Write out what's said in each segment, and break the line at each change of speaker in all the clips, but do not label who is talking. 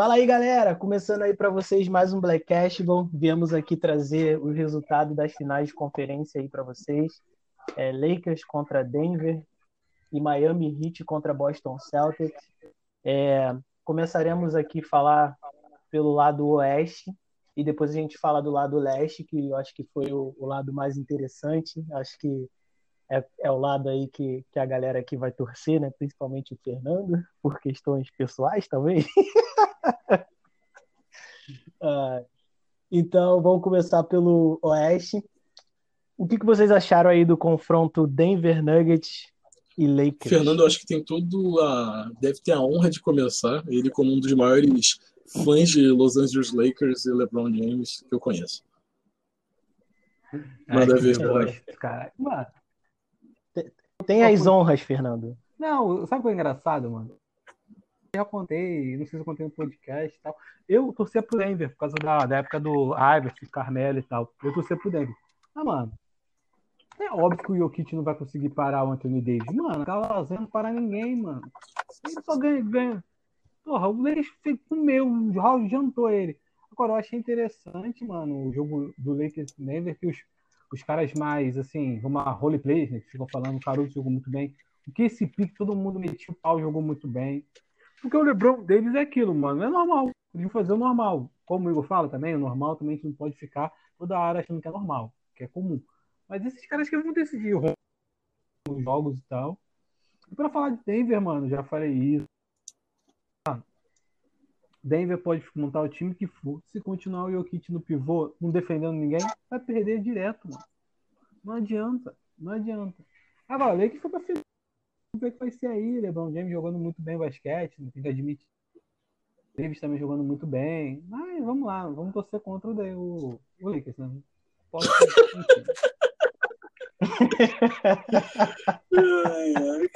Fala aí, galera! Começando aí para vocês mais um Black Cashball. Viemos aqui trazer o resultado das finais de conferência aí para vocês. É, Lakers contra Denver e Miami Heat contra Boston Celtics. É, começaremos aqui a falar pelo lado oeste e depois a gente fala do lado leste, que eu acho que foi o, o lado mais interessante. Acho que é, é, o lado aí que, que a galera aqui vai torcer, né? Principalmente o Fernando, por questões pessoais, talvez. uh, então, vamos começar pelo Oeste. O que, que vocês acharam aí do confronto Denver Nuggets e Lakers?
Fernando, eu acho que tem todo a. Deve ter a honra de começar. Ele, como um dos maiores fãs de Los Angeles Lakers e LeBron James que eu conheço.
Manda ver, cara. Mano, tem as honras, Fernando.
Não, sabe o que é engraçado, mano? Já contei, não sei se eu contei no podcast e tal. Eu torcia pro Denver por causa da, da época do Iverson, Carmelo e tal. Eu torcia pro Denver. Ah, mano, é óbvio que o Jokic não vai conseguir parar o Anthony Davis. Mano, lasanha não para ninguém, mano. Ele só ganha, ganha. Porra, o Lakers comeu, o Raul jantou ele. Agora, eu achei interessante, mano, o jogo do Lakers Denver, que os os caras mais, assim, vamos lá, roleplayers, né, que ficam falando, o Caruso jogou muito bem. O que esse pique, todo mundo metiu o pau, jogou muito bem. Porque o LeBron deles é aquilo, mano, é normal. De fazer o normal. Como o Igor fala também, o normal também a gente não pode ficar toda hora achando que é normal, que é comum. Mas esses caras que vão decidir os jogos e tal. E pra falar de Denver, mano, já falei isso. Denver pode montar o time que for. Se continuar o Jokic no pivô, não defendendo ninguém, vai perder direto, mano. Não adianta. Não adianta. Agora, o que foi pra final. Vamos ver o que vai ser aí. LeBron James jogando muito bem basquete, não tem que admitir. Davis também jogando muito bem. Mas vamos lá, vamos torcer contra o, o, Lakers, né? Pode ser,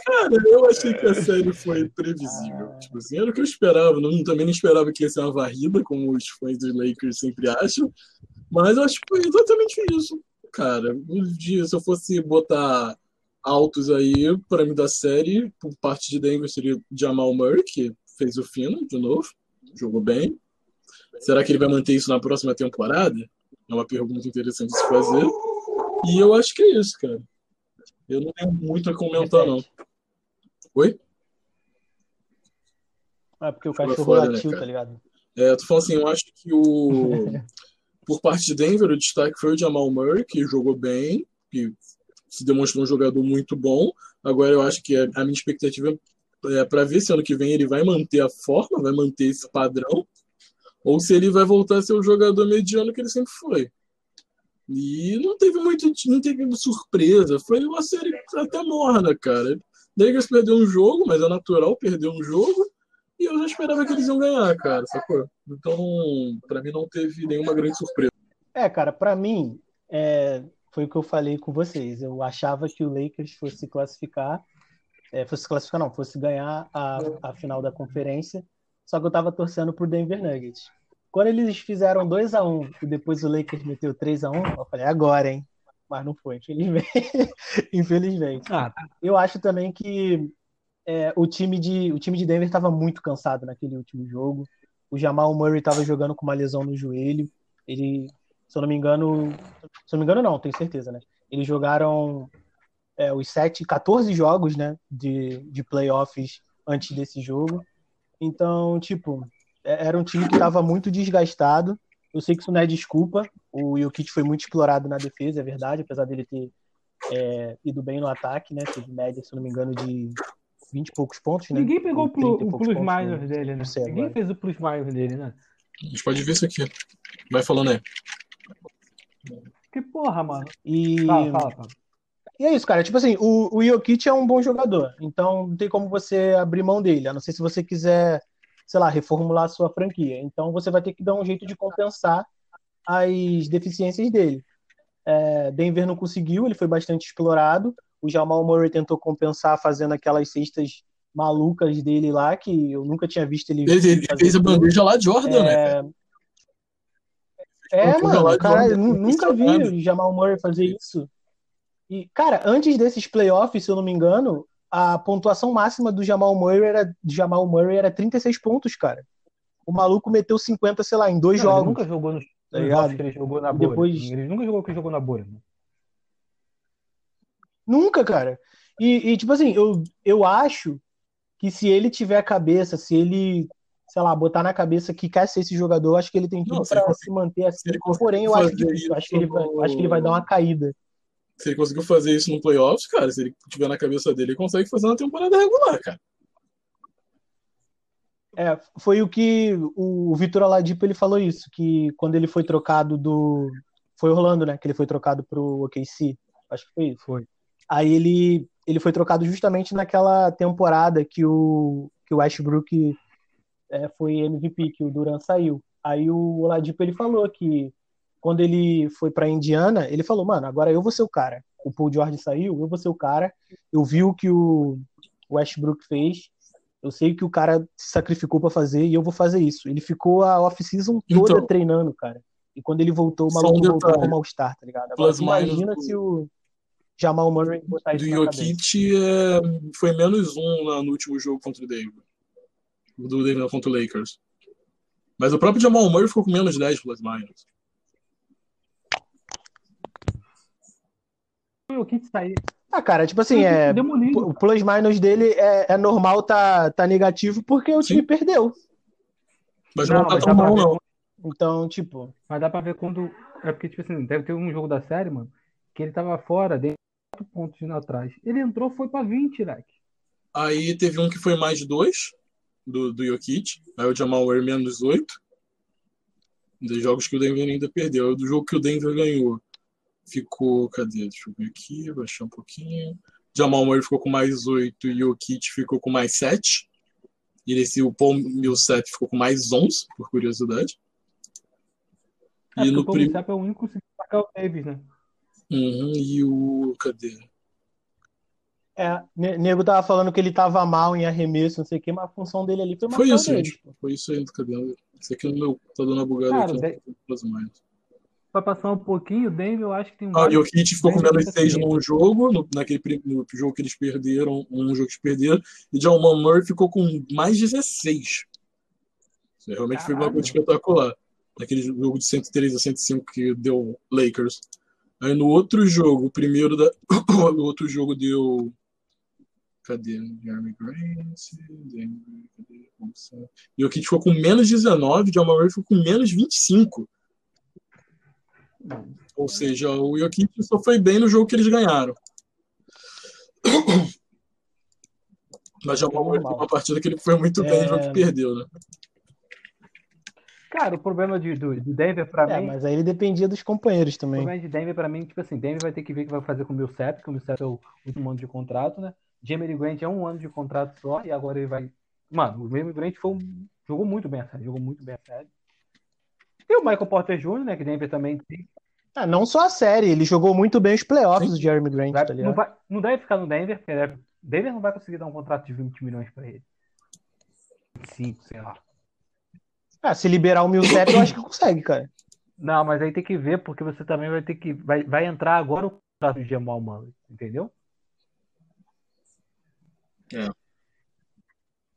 Cara, eu achei que a série foi previsível. Ah. Tipo assim, era o que eu esperava. Não, também não esperava que ia ser uma varrida, como os fãs dos Lakers sempre acham. Mas eu acho que foi exatamente isso. Cara, se eu fosse botar altos aí, para mim da série, por parte de Denver seria Jamal Murray, que fez o fino de novo, jogou bem. Será que ele vai manter isso na próxima temporada? É uma pergunta interessante de se fazer. E eu acho que é isso, cara. Eu não tenho muito a comentar, não. Oi?
É porque o cachorro fora, latiu, né, tá ligado?
É, tu falou assim, eu acho que o. Por parte de Denver, o destaque foi o Jamal Murray, que jogou bem, que se demonstrou um jogador muito bom. Agora eu acho que a minha expectativa é para ver se ano que vem ele vai manter a forma, vai manter esse padrão, ou se ele vai voltar a ser o jogador mediano que ele sempre foi. E não teve muito, não teve surpresa. Foi uma série até morna, cara. Lakers perdeu um jogo, mas é natural perder um jogo. E eu já esperava que eles iam ganhar, cara, sacou? Então, para mim não teve nenhuma grande surpresa.
É, cara, para mim, é, foi o que eu falei com vocês. Eu achava que o Lakers fosse classificar, é, fosse classificar não, fosse ganhar a, a final da conferência, só que eu tava torcendo pro Denver Nuggets. Quando eles fizeram 2 a 1 um, e depois o Lakers meteu 3 a 1 eu falei, agora, hein? Mas não foi, infelizmente. infelizmente. Ah, tá. Eu acho também que é, o, time de, o time de Denver estava muito cansado naquele último jogo. O Jamal Murray estava jogando com uma lesão no joelho. Ele, se eu não me engano, se eu não me engano, não, tenho certeza, né? Eles jogaram é, os 7, 14 jogos, né, de, de playoffs antes desse jogo. Então, tipo, é, era um time que estava muito desgastado. Eu sei que isso não é desculpa. O Jokic foi muito explorado na defesa, é verdade, apesar dele ter é, ido bem no ataque, né? Teve média, se não me engano, de 20 e poucos pontos, né?
Ninguém pegou o plus minor dele, né? Ninguém fez o plus minor dele, né?
A gente pode ver isso aqui. Vai falando aí.
Que porra, mano.
E... Fala, fala, fala. E é isso, cara. Tipo assim, o, o Jokic é um bom jogador. Então não tem como você abrir mão dele. A não ser se você quiser sei lá, reformular a sua franquia. Então você vai ter que dar um jeito de compensar as deficiências dele. É, Denver não conseguiu, ele foi bastante explorado. O Jamal Murray tentou compensar fazendo aquelas cestas malucas dele lá, que eu nunca tinha visto ele.
Ele, ele fez a bandeja lá de Jordan,
é... né? É, mano, cara, nunca vi o Jamal Murray fazer isso. E, cara, antes desses playoffs, se eu não me engano, a pontuação máxima do Jamal Murray era, Jamal Murray era 36 pontos, cara. o maluco meteu 50, sei lá, em dois
Não, ele
jogos.
nunca jogou nos,
Tá
jogos que ele jogou na bolha.
depois-
Ele nunca jogou que jogou na bolha. né?
Nunca, cara. E, e, tipo assim, eu, eu acho que se ele tiver a cabeça, se ele, sei lá, botar na cabeça que quer ser esse jogador, acho que ele tem tudo
Não, se
manter assim. Porém, eu acho difícil. Acho que ele vai, eu acho que ele vai dar uma caída.
Se ele conseguiu fazer isso no playoffs, cara, se ele tiver na cabeça dele, ele consegue fazer na temporada regular, cara.
É, foi o que o Vitor Oladipo ele falou isso, que quando ele foi trocado do foi Orlando, né, que ele foi trocado pro OKC, acho que foi isso.
Foi.
Aí ele ele foi trocado justamente naquela temporada que o que o Westbrook é, foi MVP, que o Durant saiu. Aí o Oladipo ele falou que quando ele foi pra Indiana, ele falou, mano, agora eu vou ser o cara. O Paul George saiu, eu vou ser o cara. Eu vi o que o Westbrook fez. Eu sei que o cara se sacrificou pra fazer e eu vou fazer isso. Ele ficou a off-season toda
Então.
treinando, cara. E quando ele voltou, o maluco
um
voltou como All-Star, tá ligado? Agora imagina se o Jamal Murray botar isso
Do. Jokic é, foi menos um na- no último jogo contra o Denver. O do Denver contra o Lakers. Mas o próprio Jamal Murray ficou com menos 10 plus minus.
Foi o Kit sair.
Ah, cara, tipo assim, é,
demolido.
o plus minus dele é, é normal tá, tá negativo porque o time
Sim.
perdeu.
Mas
Não,
não, tá
mas
tão
ver
não.
Então, tipo,
Mas dá pra ver quando. É porque, tipo assim, deve ter um jogo da série, mano, que ele tava fora, dentro de 4 pontos atrás. Ele entrou, foi pra 20, leque.
Aí teve um que foi mais 2 do, do Jokic. Aí o Jamal Murray menos 8. Dos jogos que o Denver ainda perdeu. Do jogo que o Denver ganhou. Ficou. Cadê? Deixa eu ver aqui, baixar um pouquinho. Jamal Murray ficou com mais 8 e o Jokic ficou com mais 7. E esse, o Paul Millsap ficou com mais 11, por curiosidade.
É,
E no
o Paul
prim...
Millsap é o único que marcar o Davis, né?
Uhum, e o. Cadê?
É, ne- nego tava falando que ele tava mal em arremesso, não sei o que, mas a função dele ali foi
Foi
marcar o
isso, gente. Foi isso aí, cadê? Isso aqui no meu. Tá dando uma bugada
Cara,
aqui.
de-
no plus minus.
Pra passar um pouquinho, o Denver eu acho que tem um.
Ah, e o Heat ficou com menos
tá
6
seguindo.
num jogo, no, naquele prim- no jogo que eles perderam, um jogo que eles perderam, e Jamal Murray ficou com mais 16. Isso realmente foi uma
Caralho.
coisa espetacular. Naquele jogo de 103 a 105 que deu Lakers. Aí no outro jogo, o primeiro da. o outro jogo deu. Cadê? Jeremy Grant. E o Heat ficou com menos 19, Jamal Murray ficou com menos 25. Ou seja, o Jokic só foi bem no jogo que eles ganharam. Mas já foi uma partida que ele foi muito bem no
É.
jogo que perdeu, né?
Cara, o problema de, do, de Denver pra
É,
mim.
mas aí ele dependia dos companheiros
O
também.
problema de Denver, pra mim, tipo assim, Denver vai ter que ver o que vai fazer com o Millsap, que o Millsap é o último ano de contrato, né? Jamie Grant é um ano de contrato só, e agora ele vai. Mano, o Jamie Grant foi um- jogou muito bem a série, jogou muito bem a série. E o Michael Porter Jr., né? Que Denver também tem.
Ah, não só a série, ele jogou muito bem os playoffs,
Sim.
o Jeremy Grant,
Vai-
tá
não, vai- não deve ficar no Denver, porque deve- Denver não vai conseguir dar um contrato de 20 milhões pra ele. 5, sei lá.
Ah, se liberar o Millsap, eu acho que consegue, cara.
Não, mas aí tem que ver, porque você também vai ter que. Vai, vai entrar agora o contrato de Jamal Murray, entendeu?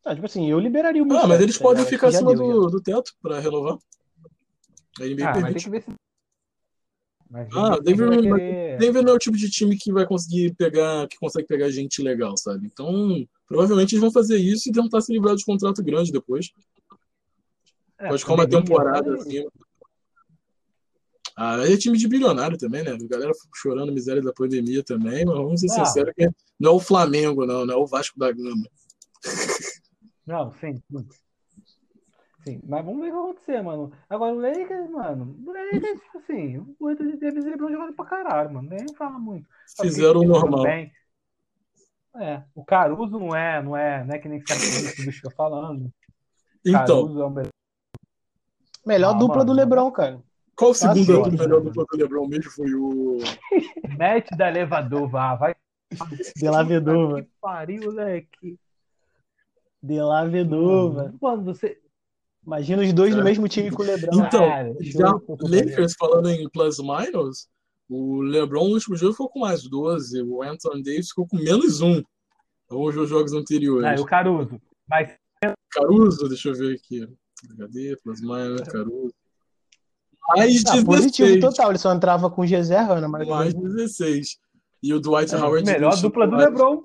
Ah, tipo assim, eu liberaria o
Ah, mas eles
tá
podem
ligado?
ficar acima
deu,
do, do teto pra renovar. A NBA
Ah, mas tem
permite.
que ver se. Mas
Ah,
Denver
Denver, não-
querer-
Denver não é o tipo de time que vai conseguir pegar, que consegue pegar gente legal, sabe? Então, provavelmente eles vão fazer isso e tentar se livrar de contrato grande depois.
É,
Pode ficar uma temporada assim. Ah, é time de bilionário também, né? A galera chorando miséria da pandemia também, mas vamos ser
Não.
sinceros que não é o Flamengo, não, não é o Vasco da Gama.
Não, sim, sim. Sim, mas vamos ver o que vai acontecer, mano. Agora o Lakers, mano, o Lakers, tipo assim, o Anthony Davis ele é bom jogador pra caralho, mano. Nem fala muito.
Fizeram o normal.
bem. É, o Caruso não é, não é, não é que nem esse o bicho fica falando.
Então,
Caruso é um melhor.
Melhor
Ah,
dupla
mano.
do Lebron, cara.
Qual o segundo
certo,
melhor
né?
dupla do LeBron mesmo foi o
Mete da elevador, vá, vai.
De la Vedova.
Que pariu, moleque.
De la Vedova.
Mano, você.
Imagina os dois no
É.
mesmo time com o Lebron.
Então,
Cara,
já. Lakers falando em plus minus, o LeBron no último jogo ficou com mais 12, o Anthony Davis ficou com menos um. Vamos ver os jogos
Ah, e
anteriores.
o Caruso. Mas
Caruso, deixa eu ver aqui. Cadê? Plasmina, Caruso. Mais
Ah,
16.
positivo total, ele só entrava com o GZ Hanna, mas
Mais 16. E o Dwight
É,
Howard.
Melhor dupla do LeBron.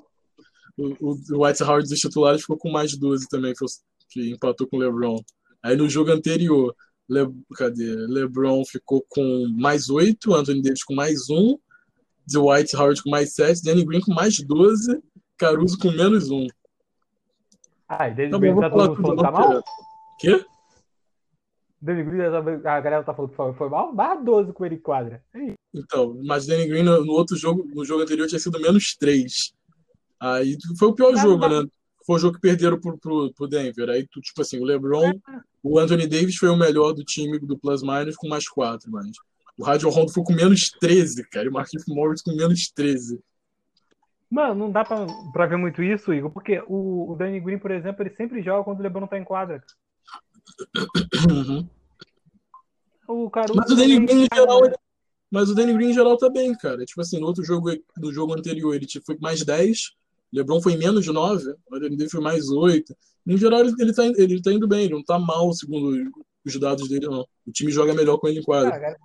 O, o Dwight Howard dos titulares ficou com mais 12 também, foi- que empatou com o LeBron. Aí no jogo anterior, Le, cadê? LeBron ficou com mais 8, Anthony Davis com mais 1, Dwight Howard com mais 7, Danny Green com mais 12, Caruso com menos 1.
Ah, e David
Tá bom,
tá todo mundo falando que tá mal?
Quê?
David Green, a galera tá falando que foi, foi mal? Barra 12 com ele em quadra. É.
Então, mas Danny Green no, no outro jogo, no jogo anterior tinha sido menos 3. Aí foi o pior jogo,
não-
né? Foi o jogo que perderam pro, pro, pro Denver. Aí, tu, tipo assim, o LeBron, o Anthony Davis foi o melhor do time do Plus Minus com mais 4, mas o Radio Rondo foi com menos 13, cara. E o Marquinhos Morris com menos 13.
Mano, não dá pra, pra ver muito isso, Igor, porque o, o Danny Green, por exemplo, ele sempre joga quando o LeBron tá em quadra.
Uhum.
O Caruso
Mas o Danny Green, em
cara,
geral, ele- mas o Danny Green em geral tá bem, cara. Tipo assim, no outro jogo, no jogo anterior, ele foi mais 10. LeBron foi menos de 9. O Davis foi mais 8. Em geral, ele, ele, tá, ele tá indo bem. Ele não tá mal, segundo os dados dele, não. O time joga melhor com ele em quadra.
a galera-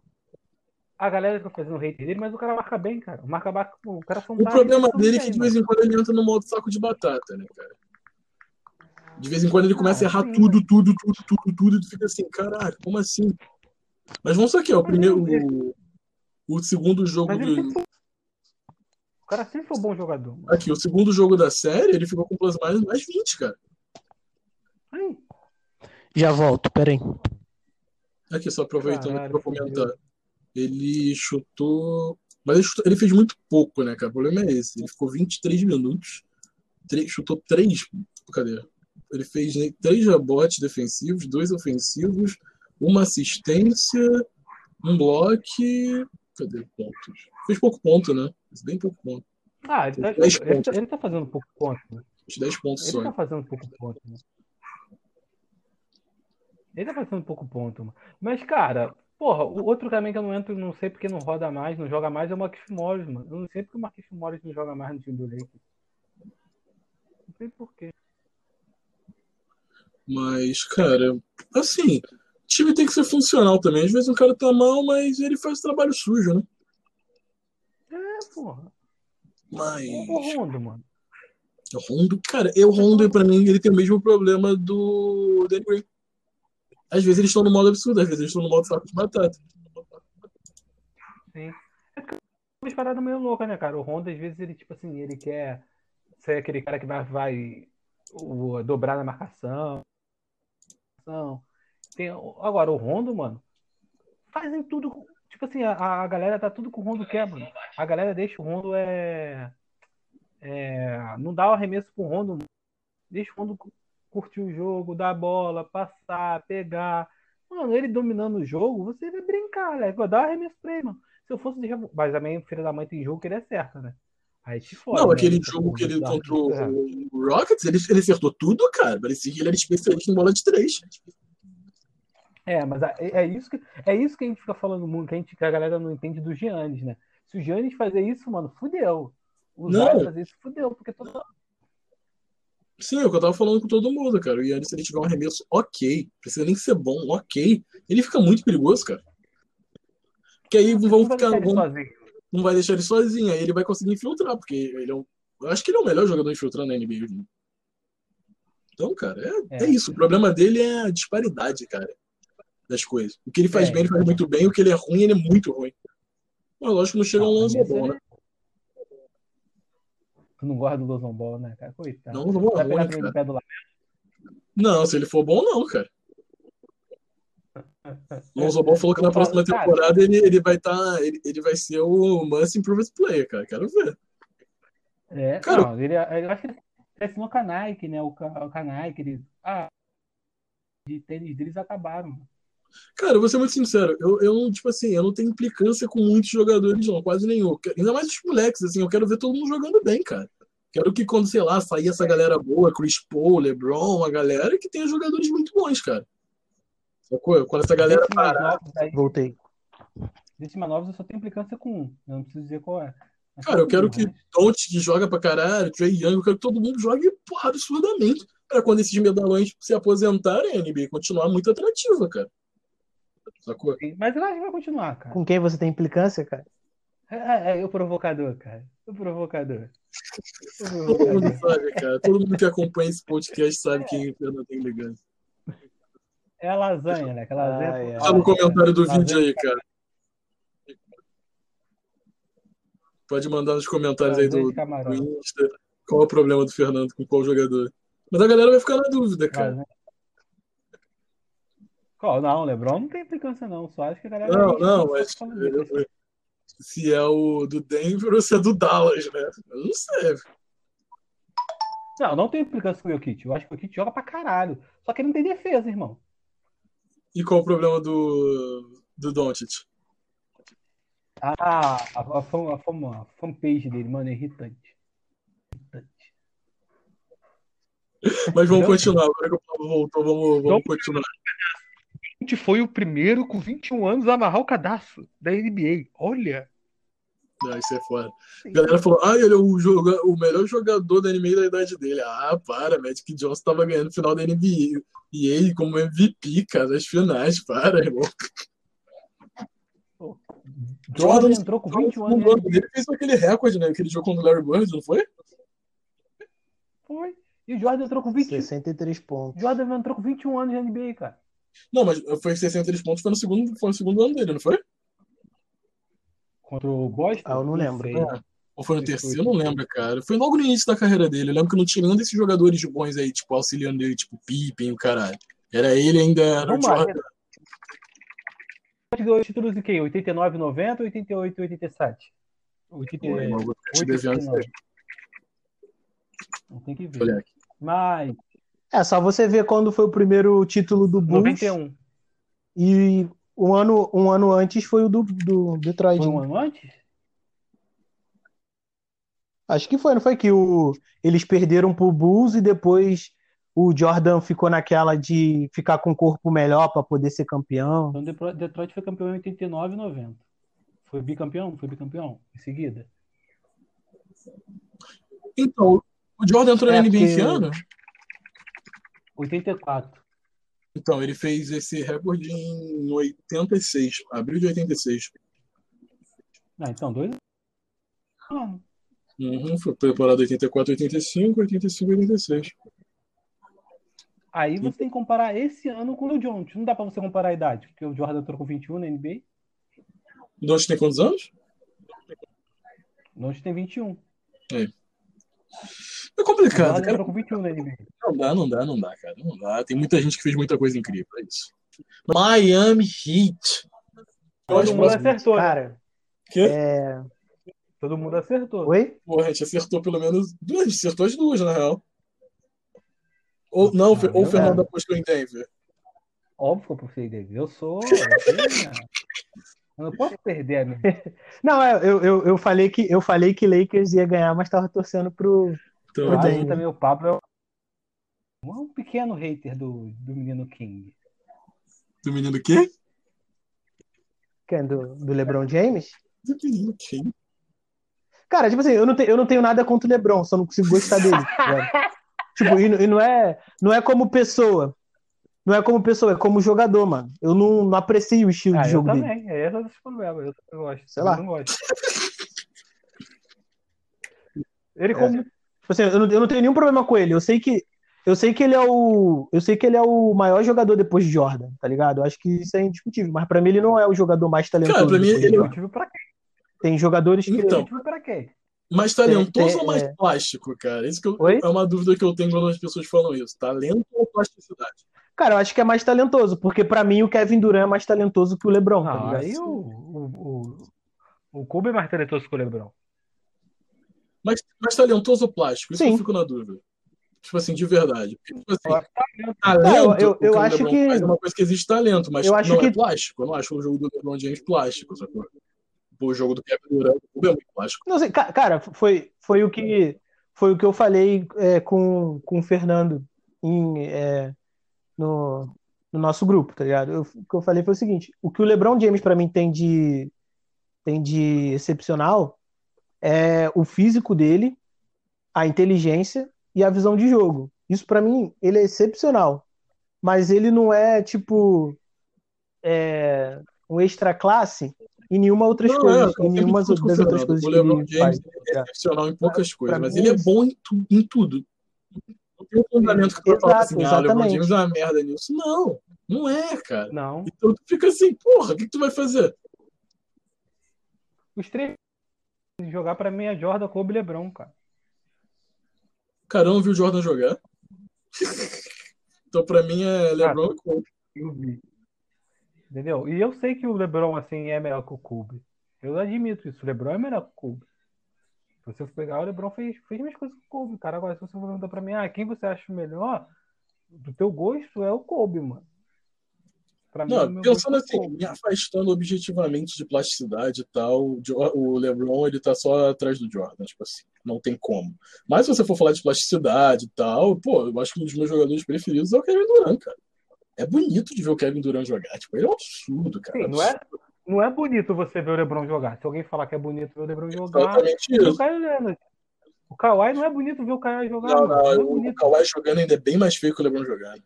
a galera fica fazendo hate dele, mas o cara marca bem, cara. O, marca, o cara
O
tá
problema
arremessando
dele é que de vez em quando ele entra no modo saco de batata, né, cara? De vez em quando ele começa a errar tudo, tudo, tudo, tudo, tudo, e tu fica assim, caralho, como assim? Mas vamos só aqui, ó. O primeiro. O, o segundo jogo do.
sempre. O cara sempre foi um bom jogador. mano.
Aqui, o segundo jogo da série, ele ficou com plus mais mais 20, cara.
Aí,
Já volto, peraí.
Aqui, só aproveitando
Caralho,
pra comentar. Ele chutou. Mas ele, chutou- ele fez muito pouco, né, cara? O problema é esse. Ele ficou 23 minutos. Tre- chutou 3. Cadê? Ele fez né, 3 rebotes defensivos, 2 ofensivos, uma assistência, um bloco. Cadê pontos? Fez pouco ponto, né? Fez bem pouco ponto.
Ah, ele tá, ele,
pontos.
tá, ele tá fazendo pouco ponto. Né?
Fez 10 pontos
Ele
só.
tá fazendo pouco ponto. Né? Ele tá fazendo pouco ponto, mano. Mas, cara, porra, o outro também que eu não entro, não sei porque não roda mais, não joga mais, é o Marquinhos Morris, mano. Eu não sei porque o Marquinhos Morris não joga mais no time do Lakers. Não sei porquê.
Mas, cara, assim, time tem que ser funcional também. Às vezes o cara tá mal, mas ele faz trabalho sujo, né?
É, porra.
Mas.
O Rondo, mano.
O Rondo, cara, eu Rondo, pra mim, ele tem o mesmo problema do Danny Green. Às vezes eles estão no modo absurdo, às vezes eles estão no modo saco de batata.
Sim. É porque uma parada meio louca, né, cara? O Rondo, às vezes, ele, tipo assim, ele quer ser aquele cara que vai, vai o- dobrar na marcação. Tem, agora, o Rondo, mano, fazem tudo. Tipo assim, a, a galera tá tudo com o Rondo quer, mano. A galera deixa o Rondo é. é não dá o arremesso pro Rondo. Deixa o Rondo cu- curtir o jogo, dar bola, passar, pegar. Mano, ele dominando o jogo, você vai brincar, né? Dá o arremesso pra ele, mano. Se eu fosse deixar. Mas também, filho da mãe tem jogo que ele acerta, né? Aí te fode.
Não,
né?
aquele
Você
jogo que ele contra o
é.
o Rockets, ele, ele acertou tudo, cara. Parecia que ele era especialista em bola de três.
É, mas é, é isso que é isso que a gente fica falando muito, que a, gente, que a galera não entende do Giannis, né? Se o Giannis fazer isso, mano, fudeu. O. Zion fazer isso, fudeu, porque todo
Sim, é o que eu tava falando com todo mundo, cara. O Yannis, se ele tiver um arremesso ok, precisa nem ser bom, ok, ele fica muito perigoso, cara. Que aí vão ficar. vão-
sozinho.
Não vai deixar ele sozinho, aí ele vai conseguir infiltrar, porque ele é um, eu acho que ele é o melhor jogador infiltrando na NBA. hoje. Então, cara, é,
É.
é isso. O problema dele é a disparidade, cara, das coisas. O que ele faz
É,
bem, ele faz muito bem. O que ele é ruim, ele é muito ruim. Mas lógico que não chega a um
Não,
Lonzo Ball, né?
Tu não gosta do Lozon Ball, né, cara? Coitado.
Não, Lonzo ruim, cara.
lado.
Não, se ele for bom, não, cara. O Lonzo Ball falou que na próxima temporada ele, ele vai estar. ele, ele vai ser o Must Improved Player, cara. Quero ver.
É,
Cara,
não, ele, eu acho que ele assinou com a Nike, né? O, o com a Nike, ele, ah, de tênis deles acabaram.
Cara, eu vou ser muito sincero, eu, eu não, tipo assim, eu não tenho implicância com muitos jogadores, não, quase nenhum. Ainda mais os moleques, assim, eu quero ver todo mundo jogando bem, cara. Quero que quando, sei lá, sair essa galera boa, Chris Paul, LeBron, a galera, que tenha jogadores muito bons, cara. Sacou? Quando essa galera parar.
novos aí,
Voltei.
desses novos eu só tenho implicância com um. Eu não preciso dizer qual é. Mas
Cara, eu quero que
né?
Don't que joga pra caralho, Trey Young, eu quero que todo mundo jogue, porra, absurdamente. para quando esses medalhões se aposentarem, a NBA continuar muito atrativa, cara. Sacou?
Mas eu acho que vai continuar, cara.
Com quem você tem implicância, cara?
É, é, o provocador, cara. O provocador. O
Todo mundo
provocador.
sabe, cara. Todo mundo que acompanha esse podcast sabe quem o Fernando tem ligando.
É a lasanha, né? Aquela lasanha.
Ai, ai.
Tá no comentário do
Lasanha-
vídeo aí, cara. Pode mandar nos comentários aí
lasanha
do,
de camarão.
do Insta qual é o problema do Fernando com qual jogador. Mas a galera vai ficar na dúvida, cara.
Lasanha. Qual? Não, Lebron não tem implicância, não. Só acho que a galera.
Não, não,
o
mas se é o do Denver ou se é do Dallas, né? Eu não sei.
Não, não tem implicância com o Jokic. Eu acho que o Jokic joga pra caralho. Só que ele não tem defesa, irmão.
E qual o problema do, do Doncic?
Ah, a, a, fan- a, fan- a fanpage dele, mano, é irritante. Irritante.
Mas vamos continuar. Agora que o Paulo voltou, vamos, vamos continuar.
A gente foi o primeiro com 21 anos a amarrar o cadastro da NBA. Olha.
Ah, isso é foda. A galera falou, ah, ele é o, joga, o melhor jogador da NBA da idade dele. Ah, para, Magic Johnson tava ganhando o final da NBA. E ele como MVP, cara, das finais. Para, irmão.
Jordan entrou com 21 anos.
dele fez aquele recorde, né? Aquele jogo contra o Larry Bird, não foi?
Foi. E o Jordan entrou com 20.
63 pontos.
Jordan entrou com 21 anos na NBA, cara.
Não, mas foi 63 pontos, foi no segundo, foi no segundo ano dele, não foi?
Contra o Boston?
Ah, eu não lembro.
sei.
É. Ou foi no terceiro? Eu não lembro, cara. Foi logo no início da carreira dele. Eu lembro que não tinha nenhum desses jogadores bons aí, tipo, auxiliando ele, tipo, Pippen, o caralho. Era ele ainda era o. Jordan.
Ganhou títulos em quem? 89, 90 ou 88, 87? 88,
Pô, irmão, vou ficar te devendo isso aí.
89. Não tem que ver.
Olha aqui.
Mas,
É, só você ver quando foi o primeiro título do Bulls
91.
e um ano, um ano antes foi o do, do Detroit.
Foi um ano antes?
Acho que foi, não foi que o, eles perderam pro Bulls e depois o Jordan ficou naquela de ficar com o corpo melhor para poder ser campeão.
Então, Detroit foi campeão em 89 e 90. Foi bicampeão? Foi bicampeão em seguida.
Então, o Jordan entrou
É,
na NBA em que
porque-
ano?
84.
Então, ele fez esse recorde em 86, abril de 86.
Ah, então, dois anos.
Uhum, foi temporada 84, 85, 85, 86.
Aí você tem que comparar esse ano com o Jones. Não dá pra você comparar a idade, porque o Jordan entrou com 21 na NBA,
O Doncic tem quantos anos?
o Jones tem 21.
É
O
complicado, cara.
com 21 na NBA.
Não dá, não dá, não dá, cara. Não dá. Tem muita gente que fez muita coisa incrível, é isso. Miami Heat.
Todo
que
mundo acertou, né?
Cara,
Quê?
é...
Todo mundo acertou.
Oi?
Porra, a gente acertou pelo menos duas, a gente acertou as duas, na real. Ou, não,
Ah,
ou o Fernando apostou em Denver.
Óbvio que eu postei dele. Eu sou. Eu, não posso perder a minha.
Não, é, eu, eu, eu falei que eu falei que Lakers ia ganhar, mas tava torcendo pro.
Então,
que também o Pablo é um pequeno hater do, do menino King.
do menino quê?
Quem? Do, do LeBron James?
Do menino quê?
Cara, tipo assim, eu não, tenho, eu não tenho nada contra o LeBron, só não consigo gostar dele. tá tipo, e, e não é, não é como pessoa. Não é como pessoa, é como jogador, mano. Eu não, não aprecio o estilo
Ah,
de
eu
jogo dele.
também. É esse é o problema. Eu, eu gosto.
Sei
eu
lá.
não gosto. Ele
É.
como.
Tipo assim, eu não, eu não tenho nenhum problema com ele. Eu sei que eu sei que ele é o eu sei que ele é o maior jogador depois de Jordan, tá ligado? Eu acho que isso é indiscutível, mas pra mim ele não é o jogador mais talentoso.
Cara, pra mim ele-.
Motivo pra quê?
Tem jogadores que
Então,
pra quê?
Mais talentoso
Tem- tem-
ou mais
é.
plástico, cara? Isso que eu- é uma dúvida que eu tenho quando as pessoas falam isso. Talento ou plasticidade?
Cara, eu acho que é mais talentoso, porque pra mim o Kevin Durant é mais talentoso que o LeBron, tá
Não,
ligado?
aí o, o, o, o Kobe é mais talentoso que o LeBron.
Mas mais talentoso ou plástico? Isso
Sim.
eu fico na dúvida. Tipo assim, de verdade. Tipo assim,
Eu
talento,
eu- eu- eu acho
LeBron
que-
faz é uma coisa que existe talento, mas
Eu acho
não é
que-
plástico. Eu não acho o jogo do LeBron James plástico, sacou? O jogo do Kevin Durant o Kobe é muito plástico.
Não sei, ca- cara, foi, foi o que foi o que eu falei é, com, com o Fernando em, é, no, no nosso grupo, tá ligado? Eu- o que eu falei foi o seguinte: o que o LeBron James pra mim tem de tem de excepcional é o físico dele, a inteligência e a visão de jogo. Isso pra mim, ele é excepcional. Mas ele não é, tipo, é, um extra classe em nenhuma outras
Não,
coisas,
é,
em nenhuma das outras coisas
O LeBron
ele faz.
James é excepcional em poucas coisas,
Pra
mas
mim
ele
é
é bom em, tu- em tudo. Tem um fundamento que tu
Exato,
assim, ah, LeBron. James é uma merda nisso. Não, não é, cara.
Não.
Então tu fica assim, porra, o que, que tu vai fazer?
Os três jogar pra mim é Jordan, Kobe e LeBron, cara.
Cara, eu não vi o Jordan jogar. então pra mim é LeBron e Kobe.
Eu vi. Entendeu? E eu sei que o LeBron, assim, é melhor que o Kobe. Eu admito isso. O LeBron é melhor que o Kobe. Se você for pegar, o LeBron fez, fez mais coisas que o Kobe, cara. Agora, se você for perguntar pra mim, ah, quem você acha melhor, do teu gosto, é o Kobe, mano. Pra mim,
Não,
meu
pensando
é
assim,
Kobe.
me afastando objetivamente de plasticidade e tal, o LeBron ele tá só atrás do Jordan, tipo assim, não tem como. Mas se você for falar de plasticidade e tal, pô, eu acho que um dos meus jogadores preferidos é o Kevin Durant, cara. É bonito de ver o Kevin Durant jogar, tipo, ele é um absurdo, cara.
Sim, não é, não é bonito você ver o LeBron jogar. Se alguém falar que é bonito ver o LeBron jogar, o. Kawhi Leonard. O Kawhi não é bonito ver o Kawhi jogar.
Não, não,
Não é
o
bonito.
Kawhi jogando ainda é bem mais feio que o LeBron jogando.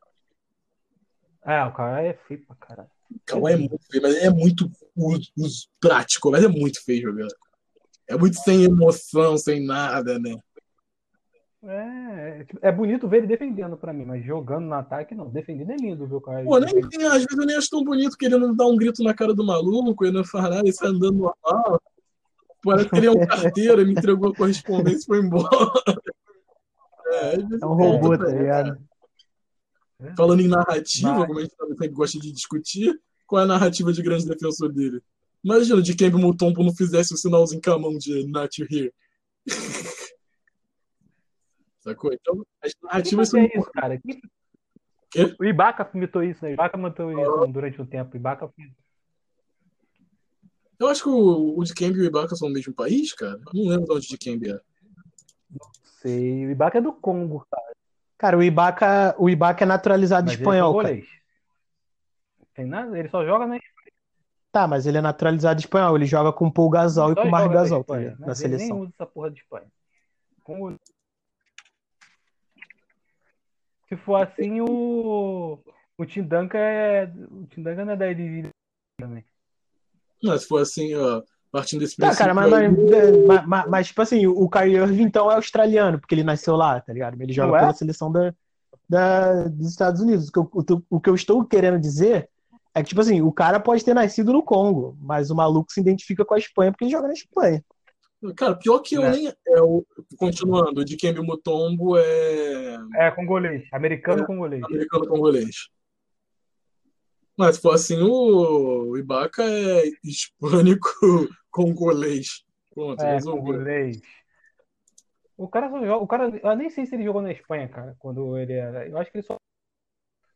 É, o Kawhi é feio pra caralho.
O Kawhi é muito feio, mas é muito prático, mas é muito feio jogando. É muito sem emoção, sem nada, né?
É, é bonito ver ele defendendo pra mim, mas jogando no ataque não. Defendendo é lindo ver o Kawhi.
Pô, nem, nem- às vezes eu nem acho tão bonito querendo dar um grito na cara do maluco, ele não faz nada, ele sai andando normal. Parece que ele é um carteiro, ele me entregou a correspondência e foi embora. É,
É um robô,
é,
tá ligado?
Falando em narrativa,
Mas-
como a gente sempre gosta de discutir, qual é a narrativa de grande defensor dele? Imagina de Kemba Mutombo não fizesse o sinalzinho com a mão de not here. Sacou? Então, as narrativas são
fazia isso, cara? Quem-
Quê?
O Ibaka imitou isso, né? O Ibaka imitou isso durante um tempo. O Ibaka
Eu acho que o, o de Kemba e o Ibaka são do mesmo país, cara. Eu não lembro de onde de Kemba é.
sei. O Ibaka é do Congo, cara.
Cara, o Ibaka, o Ibaka é naturalizado
Mas ele é
espanhol, cara.
congolês. Tem nada, ele só joga na
Tá, mas ele é naturalizado espanhol. Ele joga com o Paul Gasol e com o Marc
joga na
Gasol, tá
Espanha, mas
Na
ele nem
seleção.
usa essa porra de Espanha. Se for assim, o o Tim Duncan é o Tim Duncan não é da Eredivisie também.
Não, se for assim, ó, partindo desse
Tá, cara, mas,
aí,
mas, mas, mas- tipo assim, o Kyrie Irving então é australiano, porque ele nasceu lá, tá ligado? Ele joga
Não é?
pela seleção da, da- dos Estados Unidos. O que, eu, o que eu- o que eu estou querendo dizer é que, tipo assim, o cara pode ter nascido no Congo, mas o maluco se identifica com a Espanha porque ele joga na Espanha.
Cara, pior que eu
É.
nem. É, o, continuando, o de Kemba Mutombo é
É congolês, americano congolês.
americano congolês. Mas se for assim, o, o Ibaka é hispânico congolês. Pronto,
É,
resolveu.
congolês. O cara só joga, o cara, eu nem sei se ele jogou na Espanha, cara, quando ele era. Eu acho que ele só,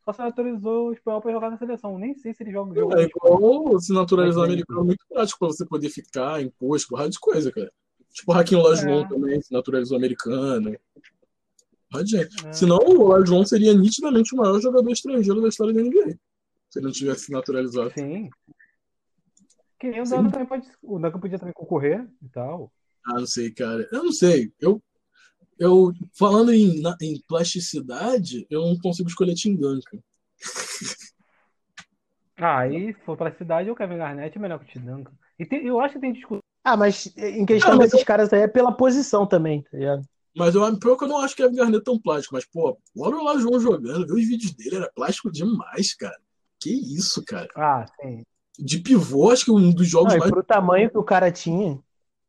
só se naturalizou o espanhol pra jogar na seleção. Nem sei se ele joga, jogou
É igual se naturalizar
Mas,
americano, é muito prático pra você poder ficar, imposto, porrada de coisa, cara. Tipo o Raquinho Lajoão
É.
também, se naturalizou americano.
É.
Senão o Lajoão seria nitidamente o maior jogador estrangeiro da história da NBA. Se ele não tivesse se naturalizado.
Sim. Que nem o também pode. O Duncan podia também concorrer e tal.
Ah, não sei, cara. Eu não sei. Eu, eu falando em, na- em plasticidade, eu não consigo escolher Tim Duncan.
Ah, aí, se for pra cidade, o Kevin Garnett é melhor que o Tim Duncan. E tem- eu acho que tem discussão.
Ah, mas em questão
Ah, mas
desses caras aí é pela posição também, tá ligado?
Mas eu, pior que eu não acho que Kevin Garnett tão plástico. Mas, pô, olha o Lajoão jogando, vê os vídeos dele, era plástico demais, cara. Que isso, cara.
Ah, sim.
De pivô, acho que um dos jogos
Não, e
mais.
pro tamanho que o cara tinha.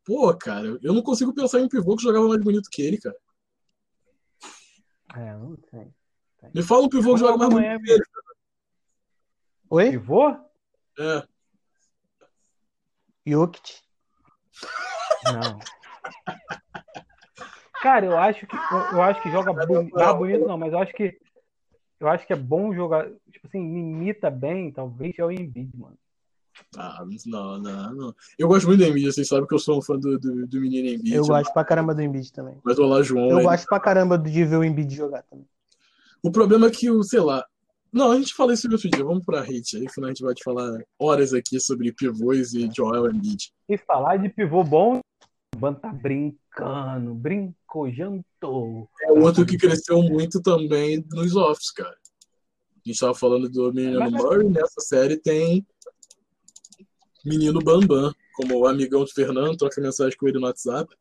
Pô, cara, eu não consigo pensar em um pivô que jogava mais bonito que ele, cara.
É, não sei.
Me fala um pivô que joga mais
Amanhã,
bonito que ele.
Oi?
Pivô?
É.
Jokic.
Não. Cara, eu acho que eu, eu acho que joga boni- ah, bonito não, mas eu acho que eu acho que é bom jogar, tipo assim, imita bem, talvez é o Embiid, mano.
Ah, não, não, não. Eu gosto muito do Embiid, vocês sabem que eu sou um fã do, do, do menino Embiid.
Eu gosto pra caramba do Embiid também.
Mas o Olajuwon,
Eu gosto pra caramba de ver o Embiid jogar também.
O problema é que o, sei lá. Não, a gente fala isso outro dia. Vamos pra hate aí, senão a gente vai te falar horas aqui sobre pivôs e Joel Embiid.
E falar de pivô bom, O Ban tá brincando, brincou, jantou.
É outro que cresceu muito também nos offs, cara. A gente tava falando do menino Murray, nessa série tem menino Bambam, como o amigão do Fernando, troca mensagem com ele no WhatsApp.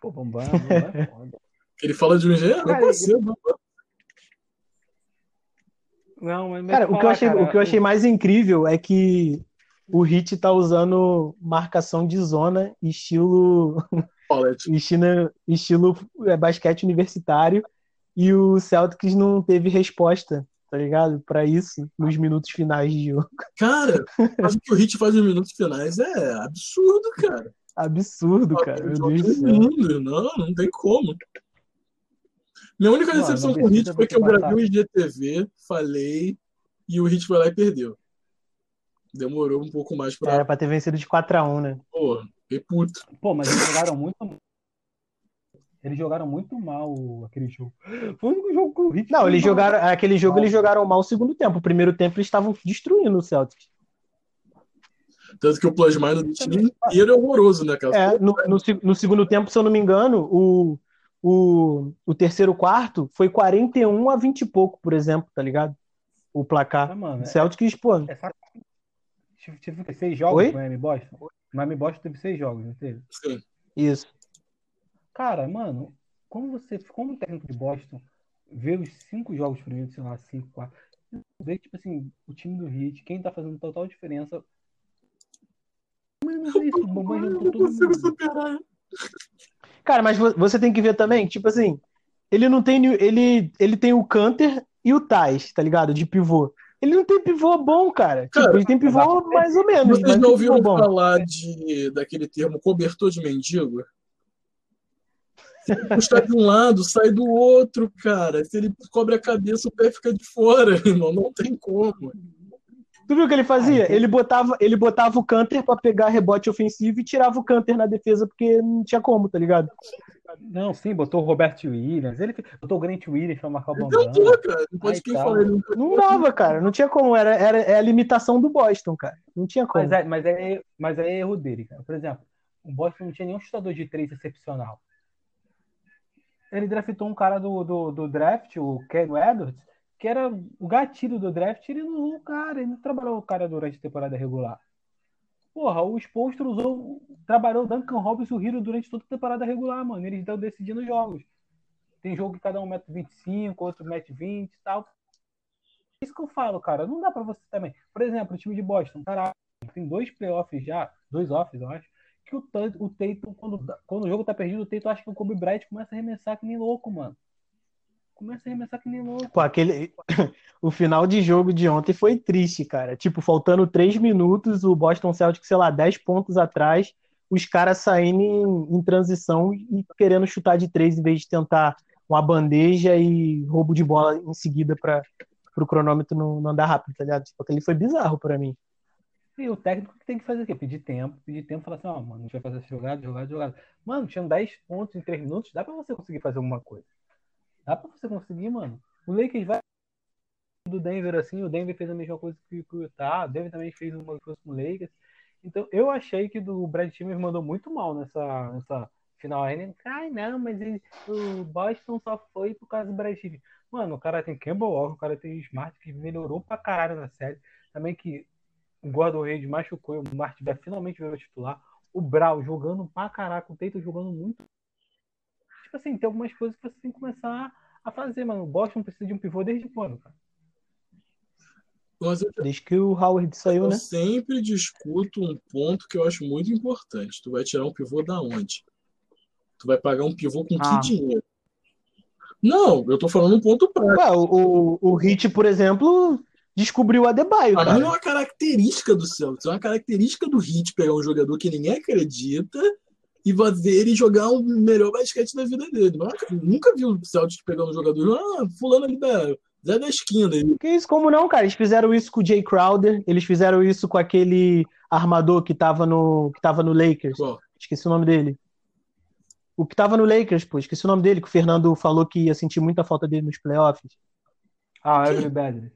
Pô, Bambam, Bambam é foda.
Ele fala de um jeito, não pode ser, Bambam.
Não, mas
Cara, o que, eu
falar,
achei,
cara,
o que eu achei mais incrível é que o Hit tá usando marcação de zona, estilo, estilo, estilo é, basquete universitário, e o Celtics não teve resposta, tá ligado? Pra isso, nos minutos finais de jogo.
Cara, mas o que o Hit faz nos minutos finais é absurdo, cara.
Absurdo, cara. Meu Deus do céu.
mundo. Não, não tem como. Minha única decepção com o Hit foi que eu gravei o IGTV, falei, e o Hit foi lá e perdeu. Demorou um pouco mais pra.
Era pra ter vencido de 4x1, né?
Pô, fiquei puto.
Pô, mas eles jogaram muito. Eles jogaram muito mal aquele jogo. Foi o único jogo que o Hit
Não, eles
mal.
jogaram. Aquele jogo eles jogaram mal o segundo tempo. O primeiro tempo eles estavam destruindo o Celtics.
Tanto que o plus minus do time inteiro é horroroso, né, cara?
É, no, no, no segundo tempo, se eu não me engano, o, o, o terceiro quarto foi 41 a 20 e pouco, por exemplo, tá ligado? O
Ah,
placar.
mano,
O
é,
Celtics, pô,
é saco. Tive, tive seis jogos
Oi?
no Miami Boston. O Miami Boston teve seis jogos, não teve?
Sim.
isso.
Cara, mano, como você, como técnico de Boston, vê os cinco jogos primeiros, sei lá, cinco, quatro, vê, tipo assim, o time do Heat, quem tá fazendo total diferença. Mas não é isso, o Bambam
Eu
jantou
não
todo
consigo
mundo.
superar.
Cara, mas vo- você tem que ver também, tipo assim, ele não tem. Ele, ele tem o Canter e o Tais, tá ligado? De pivô. Ele não tem pivô bom, cara. Tipo,
Cara,
ele tem pivô mais ou menos,
Vocês
não
ouviram falar de, daquele termo cobertor de mendigo? Se ele puxar de um lado, sai do outro, cara. Se ele cobre a cabeça, o pé fica de fora, irmão. Não tem como.
Tu viu o que ele fazia? Ele botava, ele botava o Canter pra pegar rebote ofensivo e tirava o Canter na defesa porque não tinha como, tá ligado?
Não, sim, botou o Robert Williams, ele botou o Grant Williams pra marcar o Bambam.
tentou, cara.
Ai, tá.
não
Não dava, cara. Não tinha como. Era, era, é a limitação do Boston, cara. Não tinha como.
Mas é, mas, é, mas é erro dele, cara. Por exemplo, o Boston não tinha nenhum chutador de três excepcional. Ele draftou um cara do, do, do draft, o Ken Edwards, que era o gatilho do draft, ele não usou o cara, ele não trabalhou o cara durante a temporada regular. Porra, o Spolstra usou, trabalhou o Duncan Robinson e o Hero durante toda a temporada regular, mano. Eles estão decidindo os jogos. Tem jogo que cada um mete 25, outro mete 20 e tal. Isso que eu falo, cara. Não dá pra você também. Por exemplo, o time de Boston, caralho, tem dois playoffs já, dois offs, eu acho, que o, o Tatum, quando, quando o jogo tá perdido, o Tatum acha que o Kobe Bryant começa a arremessar que nem louco, mano. Começa a arremessar que nem louco.
Pô, aquele... o final de jogo de ontem foi triste, cara. Tipo, faltando três minutos, o Boston Celtics, sei lá, 10 pontos atrás, os caras saindo em, em transição e querendo chutar de três em vez de tentar uma bandeja e roubo de bola em seguida para o cronômetro não, não andar rápido, tá ligado? Tipo, aquele foi bizarro pra mim.
E o técnico que tem que fazer o quê? Pedir tempo, pedir tempo, falar assim, ó, mano, a gente vai fazer essa jogada, jogada, jogada. Mano, tinham 10 pontos em 3 minutos, dá pra você conseguir fazer alguma coisa. Dá pra você conseguir, mano. O Lakers vai do Denver assim, o Denver fez a mesma coisa que o Utah, o Denver também fez uma coisa com o Lakers. Então, eu achei que do Brad Stevens mandou muito mal nessa, nessa final. Aí, né? Ai, não, mas ele- o Boston só foi por causa do Brad Stevens. Mano, o cara tem Campbell Walker, o cara tem Smart, que melhorou pra caralho na série. Também que o Gordon Reid machucou e o Smart vai finalmente virou titular. O Brau jogando pra caraca, o Tatum jogando muito. Tipo assim, tem algumas coisas que você tem que começar a fazer, mano. O Boston precisa de um pivô desde quando, cara?
Mas eu,
Desde que o Howard saiu,
eu
né?
sempre discuto um ponto que eu acho muito importante. Tu vai tirar um pivô da onde? Tu vai pagar um pivô com
Ah.
que dinheiro? Não, eu tô falando um ponto prático.
Ué, o, o, o Hit, por exemplo, descobriu o Adebayo,
Mas não é uma característica do Celtics, é uma característica do Heat pegar um jogador que ninguém acredita e fazer ele jogar o melhor basquete da vida dele. Mas nunca vi o Celtics pegando um jogador, ah, fulano ali da Zé da esquina. Ele,
Que isso, como não, cara? Eles fizeram isso com o Jay Crowder, eles fizeram isso com aquele armador que tava no, que tava no Lakers.
Qual?
Esqueci o nome dele. O que tava no Lakers, pô, esqueci o nome dele, que o Fernando falou que ia sentir muita falta dele nos playoffs.
Ah, Avery Bradley.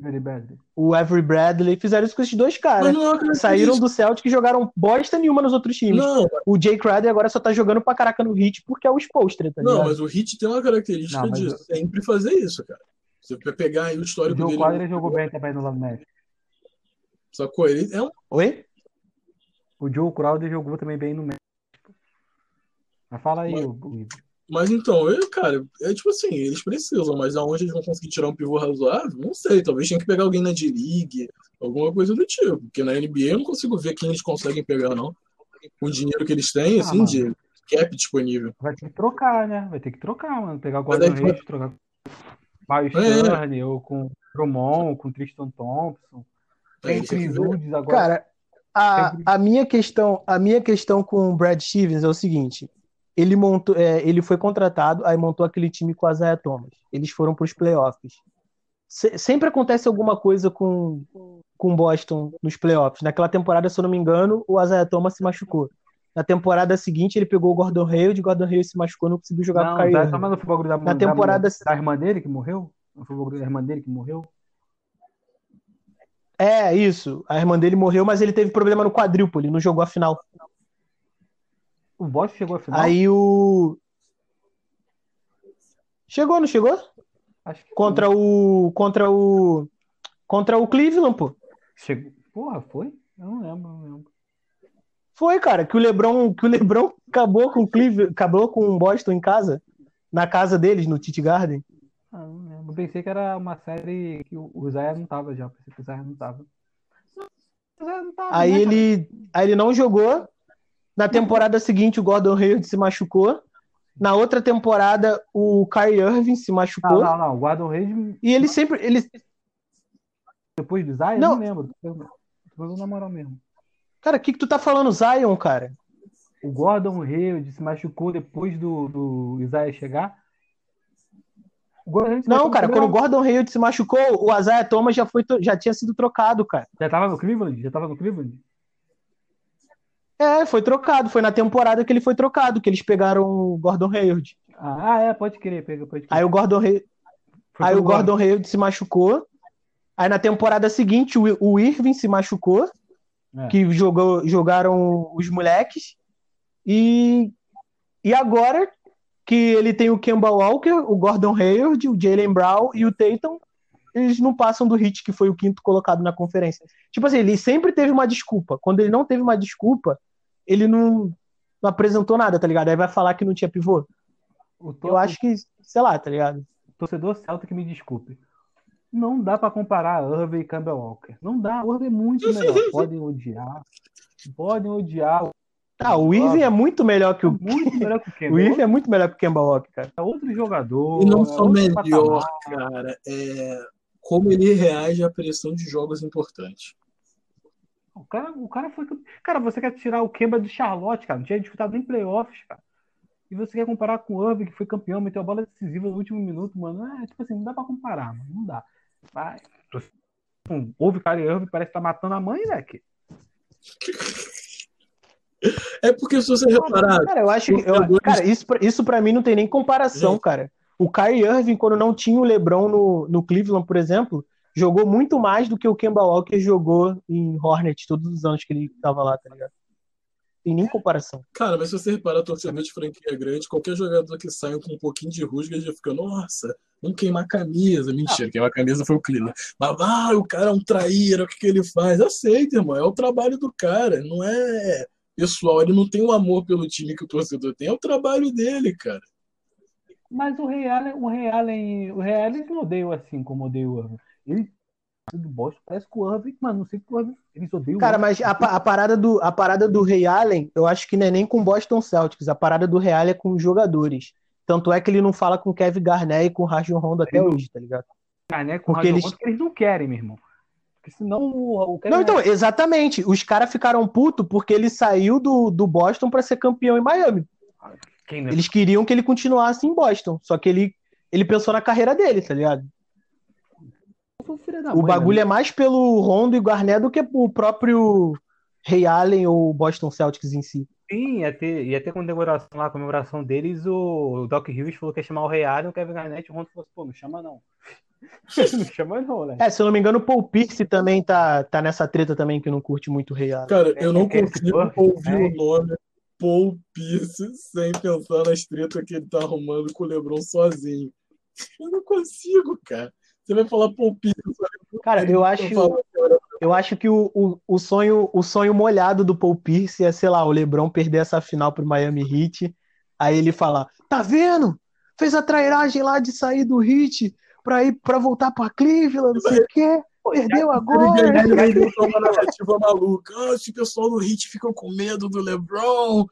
Avery Bradley.
o Avery Bradley. Fizeram isso com esses dois caras.
não.
Saíram do Celtic e jogaram bosta nenhuma nos outros times.
Não,
O Jay Crowder agora só tá jogando pra caraca no Hit porque é o Spolstra, tá
não,
ligado?
mas o Hit tem uma característica
Não, eu-
sempre fazer isso, cara. Você vai pegar aí o
O
histórico
Joe
dele.
Quadra jogou bem também no Love Magic.
Sacou? Ele é um.
Oi?
O Joe Crowder jogou também bem no Magic. Mas fala aí,
Mas-
o, o Ivo.
Mas então, eu, cara, é tipo assim, eles precisam, mas aonde eles vão conseguir tirar um pivô razoável? Não sei, talvez tenha que pegar alguém na D-League, alguma coisa do tipo. Porque na NBA eu não consigo ver quem eles conseguem pegar, não. Com o dinheiro que eles têm,
Ah,
assim,
mano.
de cap disponível.
Vai ter que trocar, né? Vai ter que trocar, mano. Pegar o Gordon
vai-
trocar com o Miles
É.
Turner, ou com o Drummond, com o Tristan Thompson.
É,
Tem. Woods agora.
Cara, a, a minha questão, a minha questão com o Brad Stevens é o seguinte: ele montou, é, ele foi contratado, aí montou aquele time com o Isaiah Thomas. Eles foram para os playoffs. Se- sempre acontece alguma coisa com com Boston nos playoffs. Naquela temporada, se eu não me engano, o Isaiah Thomas se machucou. Na temporada seguinte, ele pegou o Gordon Hayward, o Gordon Hayward se machucou, não conseguiu jogar com o
Não,
Kyrie
mas não foi o bagulho da,
Na
da
temporada-
mulher- da irmã dele que morreu? Não foi o bagulho da irmã dele que morreu?
É, isso. A irmã dele morreu, mas ele teve problema no quadrúpolo, ele não jogou a final.
O Boston chegou à final?
Aí o. Chegou, não chegou?
Acho que
Contra o. Contra o. Contra o Cleveland, pô.
Chegou. Porra, foi? Eu não lembro, não lembro.
Foi, cara, que o LeBron, que o LeBron acabou com o Cleveland, acabou com o Boston em casa, na casa deles, no Tite Garden.
Ah, não lembro. Eu pensei que era uma série que o Zaya não tava já. Pensei que o Zaya não tava. Zaya não tava,
Aí
né, cara?
ele, aí ele não jogou. Na temporada seguinte, o Gordon Hayward se machucou. Na outra temporada, o Kyrie Irving se
Não,
machucou.
não, não. O Gordon Hayward,
E ele sempre, ele,
depois do Zaya,
Não.
eu não lembro. Falando na moral mesmo.
cara, o que que tu tá falando, Zion, cara?
O Gordon Hayward se machucou depois do, do Isaiah chegar.
Não, cara, quando o Gordon Hayward se machucou, o Isaiah Thomas já foi, já tinha sido trocado, cara.
Já tava no Cleveland? Já tava no Cleveland?
É, foi trocado. Foi na temporada que ele foi trocado, que eles pegaram o Gordon Hayward.
Ah, é, pode querer, pega, pode querer.
Aí o Gordon Hayward, aí o Gordon Hayward se machucou. Aí na temporada seguinte o, o Irving se machucou,
É.
que jogou, jogaram os moleques. E, e agora que ele tem o Kemba Walker, o Gordon Hayward, o Jalen Brown e o Tatum, eles não passam do Hit, que foi o quinto colocado na conferência. Tipo assim, ele sempre teve uma desculpa. Quando ele não teve uma desculpa, ele não, não apresentou nada, tá ligado? Aí vai falar que não tinha pivô.
O to-
Eu acho que, sei lá, tá ligado?
o torcedor Celta que me desculpe. Não dá pra comparar Irving e Campbell Walker. Não dá. O Irving é muito melhor. Podem odiar. Podem odiar.
Ah, o Irving é muito melhor que o.
Muito melhor que o
O
Campbell.
Irving é muito melhor que o Kemba Walker, cara.
É outro jogador.
E não
é
só melhor,
patamar.
cara, é como ele reage à pressão de jogos importantes.
O cara, o cara foi. Cara, você quer tirar o Kemba do Charlotte, cara. Não tinha disputado nem playoffs, cara. E você quer comparar com o Irving, que foi campeão, meteu a bola decisiva no último minuto, mano. É, tipo assim, não dá pra comparar, mano. Não dá. Vai. Um, Houve cara Irving, parece que tá matando a mãe, né? Que...
É porque se você reparar,
Cara, eu acho que. eu- cara, isso, pra- isso pra mim não tem nem comparação,
Gente.
cara. O Kyrie Irving, quando não tinha o LeBron no, no Cleveland, por exemplo, jogou muito mais do que o Kemba Walker jogou em Hornets todos os anos que ele tava lá, tá ligado? Tem nem comparação.
cara, mas se você reparar, torcedor de franquia grande, qualquer jogador que saia com um pouquinho de rusga já fica, nossa, vamos queimar a camisa. Mentira, queimar a camisa foi o Cleveland. Mas, ah, o cara é um traíra, o que, que ele faz? Aceita, irmão, é o trabalho do cara, não é pessoal, ele não tem o amor pelo time que o torcedor tem, é o trabalho dele, cara.
Mas o Ray Allen, o Ray Allen, o Ray Allen não odeia assim como odeia o Irving. Ele do Boston parece que o Irving, mano, não sei que o Irving, eles odeiam
Cara, mas a, a parada do, a parada do Allen, eu acho que não é nem com o Boston Celtics. A parada do Allen é com os jogadores. Tanto é que ele não fala com o Kevin Garnett e com o Rajon Rondo até
Ele
hoje, tá ligado?
Né, com
porque eles-
porque eles não querem, meu irmão. Porque senão o, o
Não, então, exatamente. Os caras ficaram putos porque ele saiu do, do Boston pra ser campeão em Miami. Eles queriam que ele continuasse em Boston. Só que ele, ele pensou na carreira dele, tá ligado? O
mãe,
bagulho
né?
é mais pelo Rondo e Garnett do que o próprio Ray Allen ou Boston Celtics em si.
Sim, ia ter, ia ter comemoração lá, comemoração deles, o Doc Hughes falou que ia chamar o Ray Allen, o Kevin Garnett, o Rondo falou assim, pô, não chama não. não chama não, né?
É, se eu não me engano, o Paul Pierce também tá, tá nessa treta também que não curte muito o Rei Allen.
Cara, eu não
É, é,
consigo
é,
ouvir
é.
o nome Paul Pierce sem pensar nas tretas que ele tá arrumando com o LeBron sozinho. Eu não consigo, cara. Você vai falar Paul Pierce.
Cara, eu acho, eu acho que o, o, o sonho, o sonho molhado do Paul Pierce é, sei lá, o LeBron perder essa final pro Miami Heat. Aí ele falar: Tá vendo? Fez a trairagem lá de sair do Heat pra ir para voltar pra Cleveland, não sei o quê. Perdeu
Ele
agora.
ele vai inventar uma narrativa maluca. Ah, esse pessoal do Hit ficou com medo do LeBron.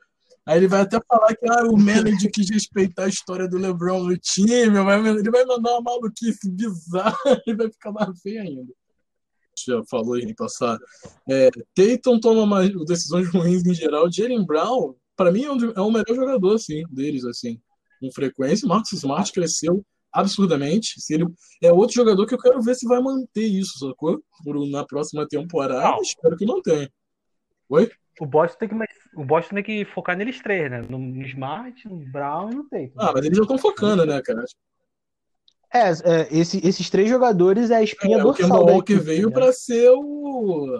Aí ele vai até falar que ah, o manager quis respeitar a história do LeBron no time. Ele vai mandar uma maluquice bizarra e vai ficar mais feio ainda. Já falou em passar. É, Tatum toma mais decisões ruins em geral. Jalen Brown, para mim, é, um, é o melhor jogador assim, deles, assim, com frequência. Marcus Smart cresceu absurdamente. Se ele é outro jogador que eu quero ver se vai manter isso, sacou? Por, na próxima temporada,
Não.
espero que mantenha. Oi?
O Boston tem que, o Boston tem que focar neles três, né? No Smart, no Brown e no Tatum.
Ah, mas eles já estão focando, né, cara?
É, é, esse- esses três jogadores é a espinha
É, o
dorsal
Kemba
da
Walker
equipe,
veio
né?
para ser o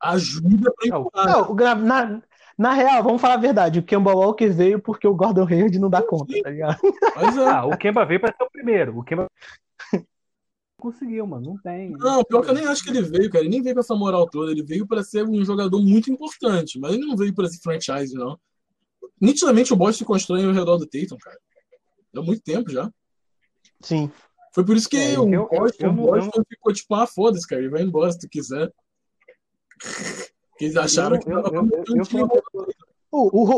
ajuda para
Não,
empurrar.
Não, o gra- na, na real, vamos falar a verdade. O Kemba Walker veio porque o Gordon Hayward não dá conta, tá ligado?
Mas é.
Ah, o Kemba veio pra ser o primeiro. O Kemba conseguiu, mano. Não tem.
Não, pior que eu nem acho que ele veio, cara. Ele nem veio com essa moral toda. Ele veio para ser um jogador muito importante, mas ele não veio para ser franchise, não. Nitidamente o Boston se constrói ao redor do Tatum, cara. Há muito tempo já.
Sim.
Foi por isso que
É,
o
eu- eu-
Boston,
eu não-
o Boston ficou tipo, ah, foda-se, cara. Ele vai embora se tu quiser. Eles acharam
Eu-
que
eu-
tava
eu-.
O, o,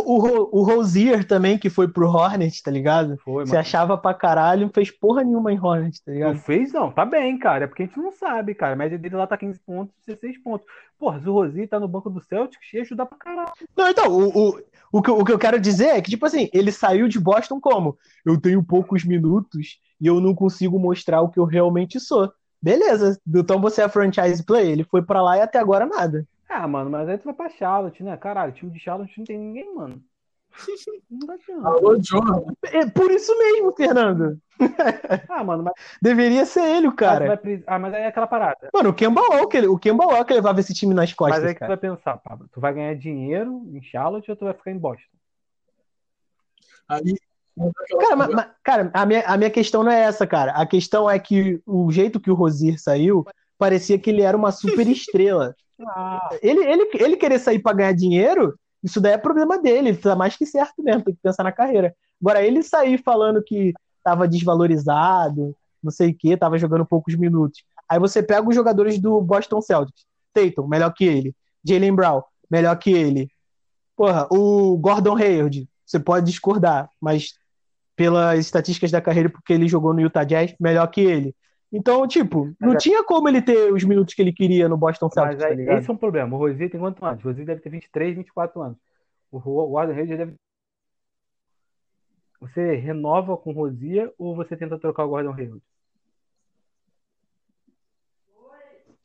o, o Rozier também, que foi pro Hornets, tá ligado?
Foi,
Se
mano.
achava pra caralho, não fez porra nenhuma em Hornets, tá
Não
ligado?
fez, não. Tá bem, cara. É porque a gente não sabe, cara. A média dele lá tá 15 pontos, 16 pontos. Porra, se o Rosi tá no banco do Celtics, ia ajudar pra caralho.
Não, então, o, o, o, que, eu- o que eu quero dizer é que, tipo assim, ele saiu de Boston como? Eu tenho poucos minutos e eu não consigo mostrar o que eu realmente sou. Beleza, então você é franchise play, ele foi pra lá e até agora nada.
Ah, mano, mas aí tu vai pra Charlotte, né? Caralho, time de Charlotte não tem ninguém, mano. Não adianta.
Alô, Jordan.
É por isso mesmo, Fernando.
Ah, mano, mas,
Deveria ser ele o
mas
cara.
vai pre- ah, mas aí é aquela parada.
Mano, o Kemba Walker, o Kemba Walker levava esse time nas
Mas
costas,
aí que tu
cara.
vai pensar, Pablo. Tu vai ganhar dinheiro em Charlotte ou tu vai ficar em Boston?
Aí,
Cara, mas- mas- cara, a minha, a minha questão não é essa, cara. A questão é que o jeito que o Rozier saiu, parecia que ele era uma super estrela.
Ah,
Ele, ele, ele querer sair pra ganhar dinheiro, isso daí é problema dele. Ele tá mais que certo mesmo, tem que pensar na carreira. Agora, ele sair falando que tava desvalorizado, não sei o que, tava jogando poucos minutos. Aí você pega os jogadores do Boston Celtics. Tatum, melhor que ele. Jalen Brown, melhor que ele. Porra, o Gordon Hayward, você pode discordar, mas pelas estatísticas da carreira, porque ele jogou no Utah Jazz, melhor que ele. Então, tipo, não
Mas é-
tinha como ele ter os minutos que ele queria no Boston Celtics,
mas
tá
esse é um problema. O Rosi tem quantos anos? O Rosi deve ter 23, 24 anos. O o Gordon Hayward deve. Você renova com o Rosia ou você tenta trocar o Gordon Hayward?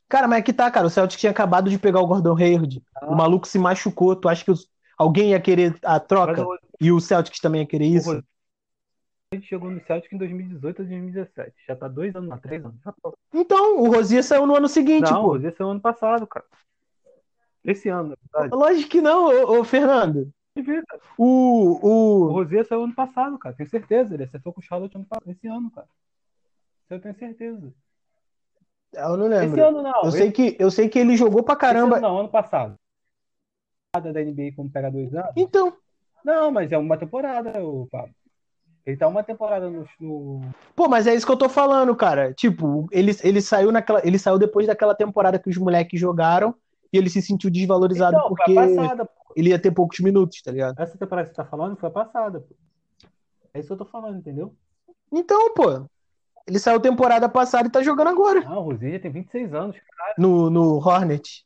Cara, mas é que tá, cara. O Celtics tinha acabado de pegar o Gordon Hayward.
Ah.
O maluco se machucou. Tu acha que os- alguém ia querer a troca?
o
E o Celtics também ia querer isso?
Chegou no Celtic em 2018 ou 2017. Já tá dois anos lá, três anos.
Então, o Rosier saiu no ano seguinte,
Não, o
pô.
Rosi saiu ano passado, cara. Esse ano, na verdade.
Lógico que não, ô, ô, Fernando. O,
O
o...
Rosier saiu ano passado, cara. Tenho certeza. Ele acertou com o Charlotte ano passado, esse ano, cara. Eu tenho certeza.
Eu não
Esse
lembro.
ano não.
Eu
esse-
sei que, eu sei que ele jogou pra
esse
caramba.
ano não, ano passado. Nada da NBA como pega dois anos.
Então,
Não, mas é uma temporada, o Pablo. Ele tá uma temporada no, no-
pô, mas é isso que eu tô falando, cara. Tipo, ele, ele saiu naquela, ele saiu depois daquela temporada que os moleques jogaram e ele se sentiu desvalorizado
Então,
porque
foi a passada,
ele ia ter poucos minutos, tá ligado?
Essa temporada que você tá falando foi a passada, pô. É isso que eu tô falando, entendeu?
Então, pô, ele saiu temporada passada e tá jogando agora
Ah, o Rosinha já tem 26 anos.
no, no Hornet.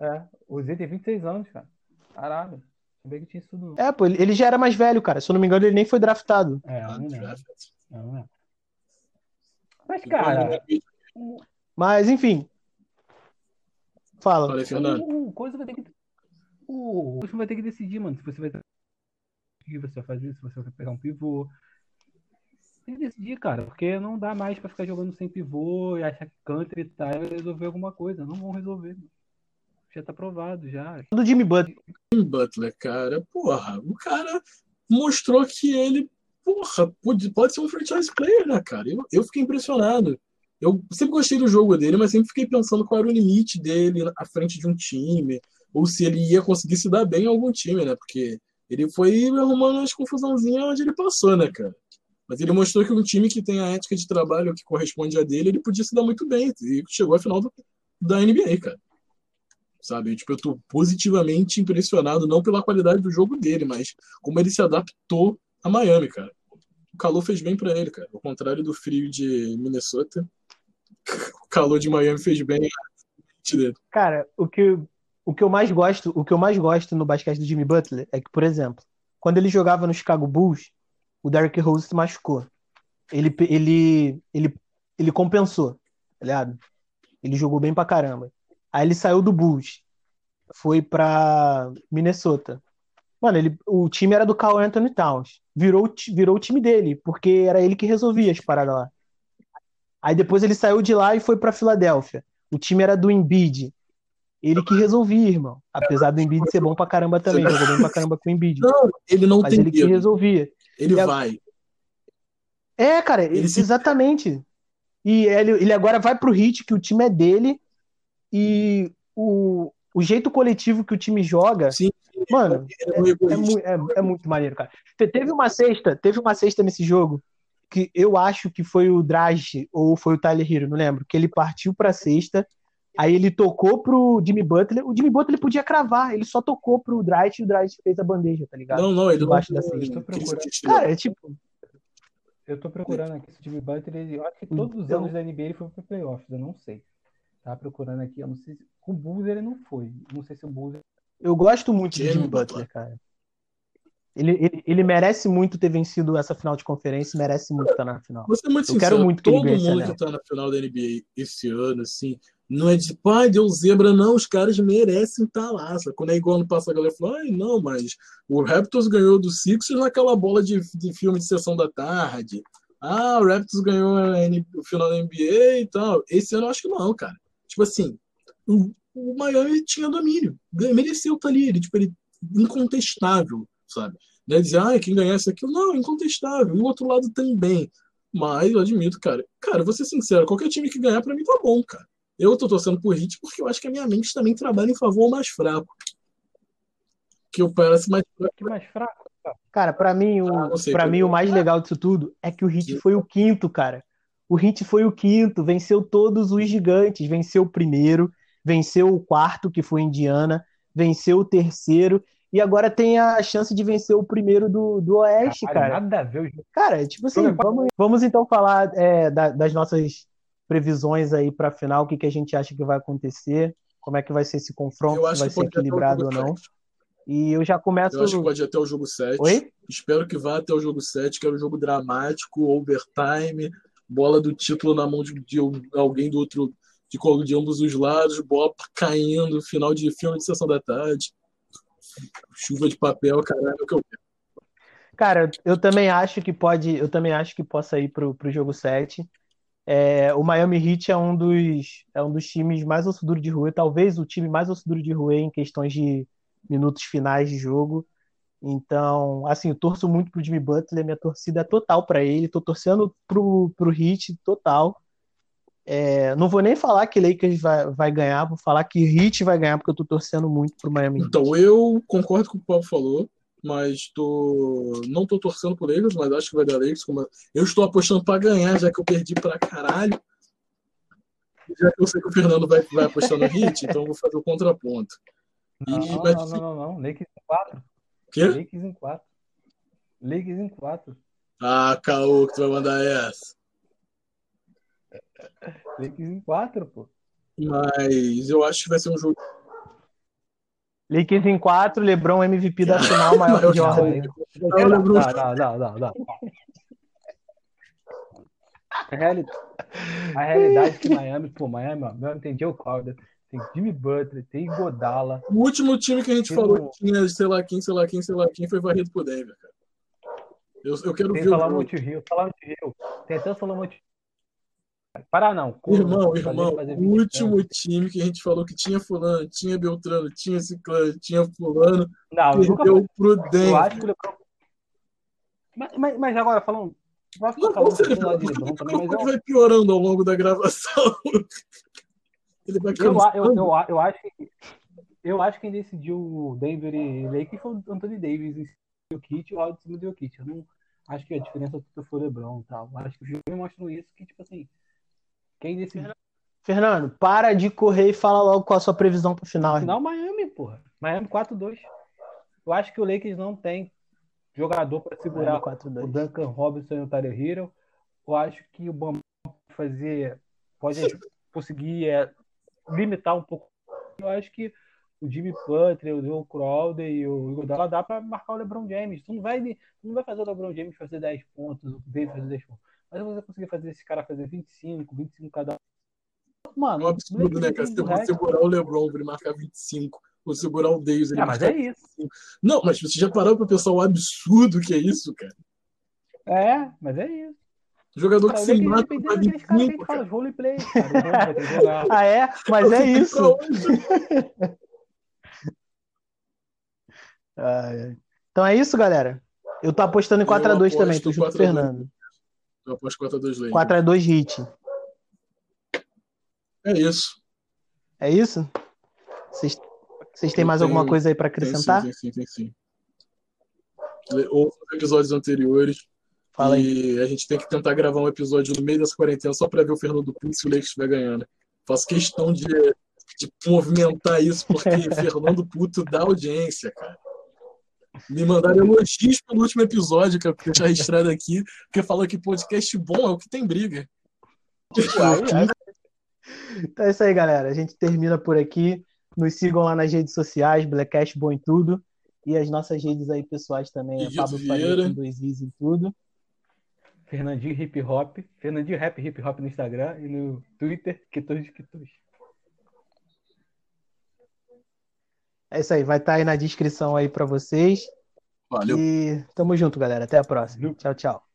É, o Rosinha tem 26 anos, cara. Caralho. Sabia que tinha isso tudo.
É, pô, ele, já era mais velho, cara. Se eu não me engano, ele nem foi draftado.
É, eu não lembro.
Undrafted.
Eu não lembro. Mas,
Então,
cara,
Mas, enfim. Fala.
Fernando.
o, coisa vai ter que. O, Houston vai ter que decidir, mano, se você vai. O que você vai fazer, se você vai pegar um pivô. Tem que decidir, cara, porque não dá mais pra ficar jogando sem pivô e achar que Canter e Tyler resolver alguma coisa. Não vão resolver. Já tá provado, já.
Do Jimmy Butler.
Jimmy Butler, cara, porra, o cara mostrou que ele, porra, pode, pode ser um franchise player, né, cara? Eu, eu fiquei impressionado. Eu sempre gostei do jogo dele, mas sempre fiquei pensando qual era o limite dele à frente de um time, ou se ele ia conseguir se dar bem em algum time, né? Porque ele foi arrumando umas confusãozinhas onde ele passou, né, cara? Mas ele mostrou que um time que tem a ética de trabalho que corresponde a dele, ele podia se dar muito bem. E chegou à final do, da NBA, cara. Sabe? Tipo, eu tô positivamente impressionado, não pela qualidade do jogo dele, mas como ele se adaptou a Miami, cara. O calor fez bem para ele, cara. Ao contrário do frio de Minnesota, o calor de Miami fez bem dele.
Cara, o que, o que eu mais gosto, o que eu mais gosto no basquete do Jimmy Butler é que, por exemplo, quando ele jogava no Chicago Bulls, o Derrick Rose se machucou. Ele, ele, ele, ele compensou, tá ligado? Ele jogou bem pra caramba. Aí ele saiu do Bulls, foi pra Minnesota. Mano, ele, o time era do Carl Anthony Towns. Virou, virou o time dele, porque era ele que resolvia as paradas lá. Aí depois ele saiu de lá e foi pra Filadélfia. O time era do Embiid. Ele que resolvia, irmão. Apesar do Embiid ser bom pra caramba também. Jogou bem pra caramba com o Embiid.
Não, ele não
Mas
tem
ele que
medo.
resolvia.
Ele vai.
É, cara,
Ele se-
exatamente. E ele, ele agora vai pro Heat, que o time é dele, e o, o jeito coletivo que o time joga,
Sim,
mano,
é
é, mu- é- é muito maneiro, cara. Te- Teve uma sexta, teve uma sexta nesse jogo, que eu acho que foi o Dragic, ou foi o Tyler Hero, não lembro, que ele partiu pra sexta, aí ele tocou pro Jimmy Butler, o Jimmy Butler podia cravar, ele só tocou pro Dragic e o Dragic fez a bandeja, tá ligado?
Não, não, ele não
Embaixo da
estrela.
Cara, é tipo,
Eu tô procurando aqui se o Jimmy Butler, ele, eu acho que todos os
Eu-
anos da NBA ele foi pro playoffs, eu não sei. Tá procurando aqui, eu não sei se. Com o Bulls ele não foi. Não sei se o Bulls.
Eu gosto muito do
Jimmy
Jimmy
Butler.
Butler, cara. Ele, ele, ele merece muito ter vencido essa final de conferência, merece muito estar na final.
Vou ser muito
Eu
sincero,
quero muito que ele
todo mundo que tá na final da NBA esse ano, assim, não é de, pai, deu zebra, não, os caras merecem estar lá. Sabe? Quando é igual ano passado, a galera fala, ai, não, mas o Raptors ganhou do Sixers naquela bola de, de filme de sessão da tarde. Ah, o Raptors ganhou a N- o final da NBA e tal. Esse ano eu acho que não, cara. Tipo assim, o, o Miami tinha domínio, mereceu estar ali, ele, tipo, ele incontestável, sabe? Não é dizer, ah, quem ganhasse aquilo, não, incontestável. E o outro lado também. Mas eu admito, cara. Cara, vou ser sincero, qualquer time que ganhar pra mim tá bom, cara. Eu tô torcendo por Heat porque eu acho que a minha mente também trabalha em favor mais fraco. Que eu parece mais fraco.
Que mais fraco.
Cara, pra mim, o,
Ah, sei,
pra mim, o mais legal disso tudo é que o Heat foi o quinto, cara. O Heat foi o quinto, venceu todos os gigantes, venceu o primeiro, venceu o quarto, que foi Indiana, venceu o terceiro, e agora tem a chance de vencer o primeiro do, do Oeste,
Caralho,
cara.
Nada a ver o jogo.
Cara, tipo assim, vamos, vamos então falar é, da- das nossas previsões aí pra final, o que, que a gente acha que vai acontecer, como é que vai ser esse confronto, se vai ser equilibrado ou não.
7.
E eu já começo.
Eu acho que pode ir até o jogo 7.
Oi?
Espero que vá até o jogo 7, que era um jogo dramático, overtime, bola do título na mão de, de alguém do outro, de, de ambos os lados, bola caindo, final de filme de sessão da tarde. Chuva de papel, caralho, é o que eu quero.
Cara, eu também acho que pode, eu também acho que possa ir pro, pro jogo 7. É, o Miami Heat é um dos, é um dos times mais osso duro de roer, talvez o time mais osso duro de roer em questões de minutos finais de jogo. Então, assim, eu torço muito pro Jimmy Butler, minha torcida é total pra ele, tô torcendo pro, pro Heat total. É, não vou nem falar que Lakers vai, vai ganhar, vou falar que Heat vai ganhar, porque eu tô torcendo muito pro Miami Heat.
Então, eu concordo com o que o Paulo falou, mas tô... não tô torcendo por Lakers, mas acho que vai dar Lakers. Como... Eu estou apostando para ganhar, já que eu perdi pra caralho. Já que eu sei que o Fernando vai, vai apostar no Hit, então eu vou fazer o contraponto. E
Não,
vai
não, não, não, não. Lakers em 4.
Quê?
Lakers em 4. Lakers em 4.
Ah, Caô, que tu vai mandar essa.
Lakers em 4, pô.
Mas eu acho que vai ser um jogo.
Lakers em 4, LeBron MVP da final, maior que Jordan.
Não,
Não,
LeBron-
não, não, não, não. A reali- a realidade é que Miami, pô, Miami, ó, Miami tem Joe Crowder, tem Jimmy Butler, tem Godala.
O último time que a gente
Que
falou
não-
que tinha sei lá quem, sei lá quem, sei lá quem foi varrido por Denver, cara. Eu, eu quero
Tem
ver o
Solomon
jogo.
Hill, Solomon Hill. Tem até o Hill. Parar não.
Irmão,
Fazer-
irmão,
fazer
o
20
último time que a gente falou que tinha fulano, tinha Beltrano, tinha Ciclano, tinha fulano,
Não, eu nunca
perdeu pro Denver.
que o. Mas, mas, mas agora, falando.
Não,
falando
vai piorando ao longo da gravação. Ele vai
eu, eu, eu, eu acho que. Eu acho que quem decidiu o Denver e Lakers foi o Anthony Davis em cima do Kit e o Howard em cima do Kit. Eu não acho que a diferença foi o LeBron e tal. Acho que os jogos mostram isso, que, tipo assim. Quem decidiu.
Fernando, para de correr e fala logo qual a sua previsão pro final.
Final, Miami, porra. Miami 4-2. Eu acho que o Lakers não tem jogador para segurar
Miami 4-2.
o Duncan Robinson e o Tyler Hero. Eu acho que o Bambam pode fazer, pode conseguir é, limitar um pouco. Eu acho que o Jimmy Butler, o Joe Crowder e o Iguodala dá para marcar o LeBron James. Tu não vai, tu não vai fazer o LeBron James fazer 10 pontos, o Davis fazer 10 pontos. Mas você conseguir fazer esse cara fazer 25, 25 cada um.
É
Mano,
um absurdo, né, cara? Você vai
resto-
segurar o LeBron pra ele marcar 25, ou segurar o Davis ele
É, mas é isso.
Não, mas você já parou pra pensar o absurdo que é isso, cara?
É, mas é isso.
Jogador
Cara,
que se mata
dependendo
pra
daqueles caras que a
25,
gente
cara.
fala, roleplay, cara. Que.
Ah, é? Mas é
Você tem
isso. Ai, ai. Então é isso, galera. Eu tô apostando em 4x2
Eu
também, tô junto com o
4x2.
Fernando.
Eu aposto 4x2 Lakers.
4x2 hit.
É isso.
É isso? Vocês vocês têm
Eu
mais alguma
tenho-
coisa aí pra
Tem sim,
acrescentar?
tem sim, tem sim. Ouça os episódios anteriores.
Fala aí.
E a gente tem que tentar gravar um episódio no meio dessa quarentena só pra ver o Fernando Puto se o Lakers estiver ganhando. Faço questão de, de movimentar isso, porque Fernando Puto dá audiência, cara. Me mandaram elogios pelo último episódio, que eu deixar registrado aqui, porque falou que podcast bom é o que tem briga.
Então é isso aí, galera. A gente termina por aqui. Nos sigam lá nas redes sociais, Blackcast Bom em Tudo. E as nossas redes aí pessoais também, é Pablo
Vieira.
com dois Is em tudo.
Fernandinho Hip Hop, Fernandinho Rap Hip Hop no Instagram e no Twitter, Quitos de Quitos.
É isso aí, vai estar aí na descrição aí pra vocês.
Valeu.
E tamo junto, galera. Até a próxima.
Valeu.
Tchau, tchau.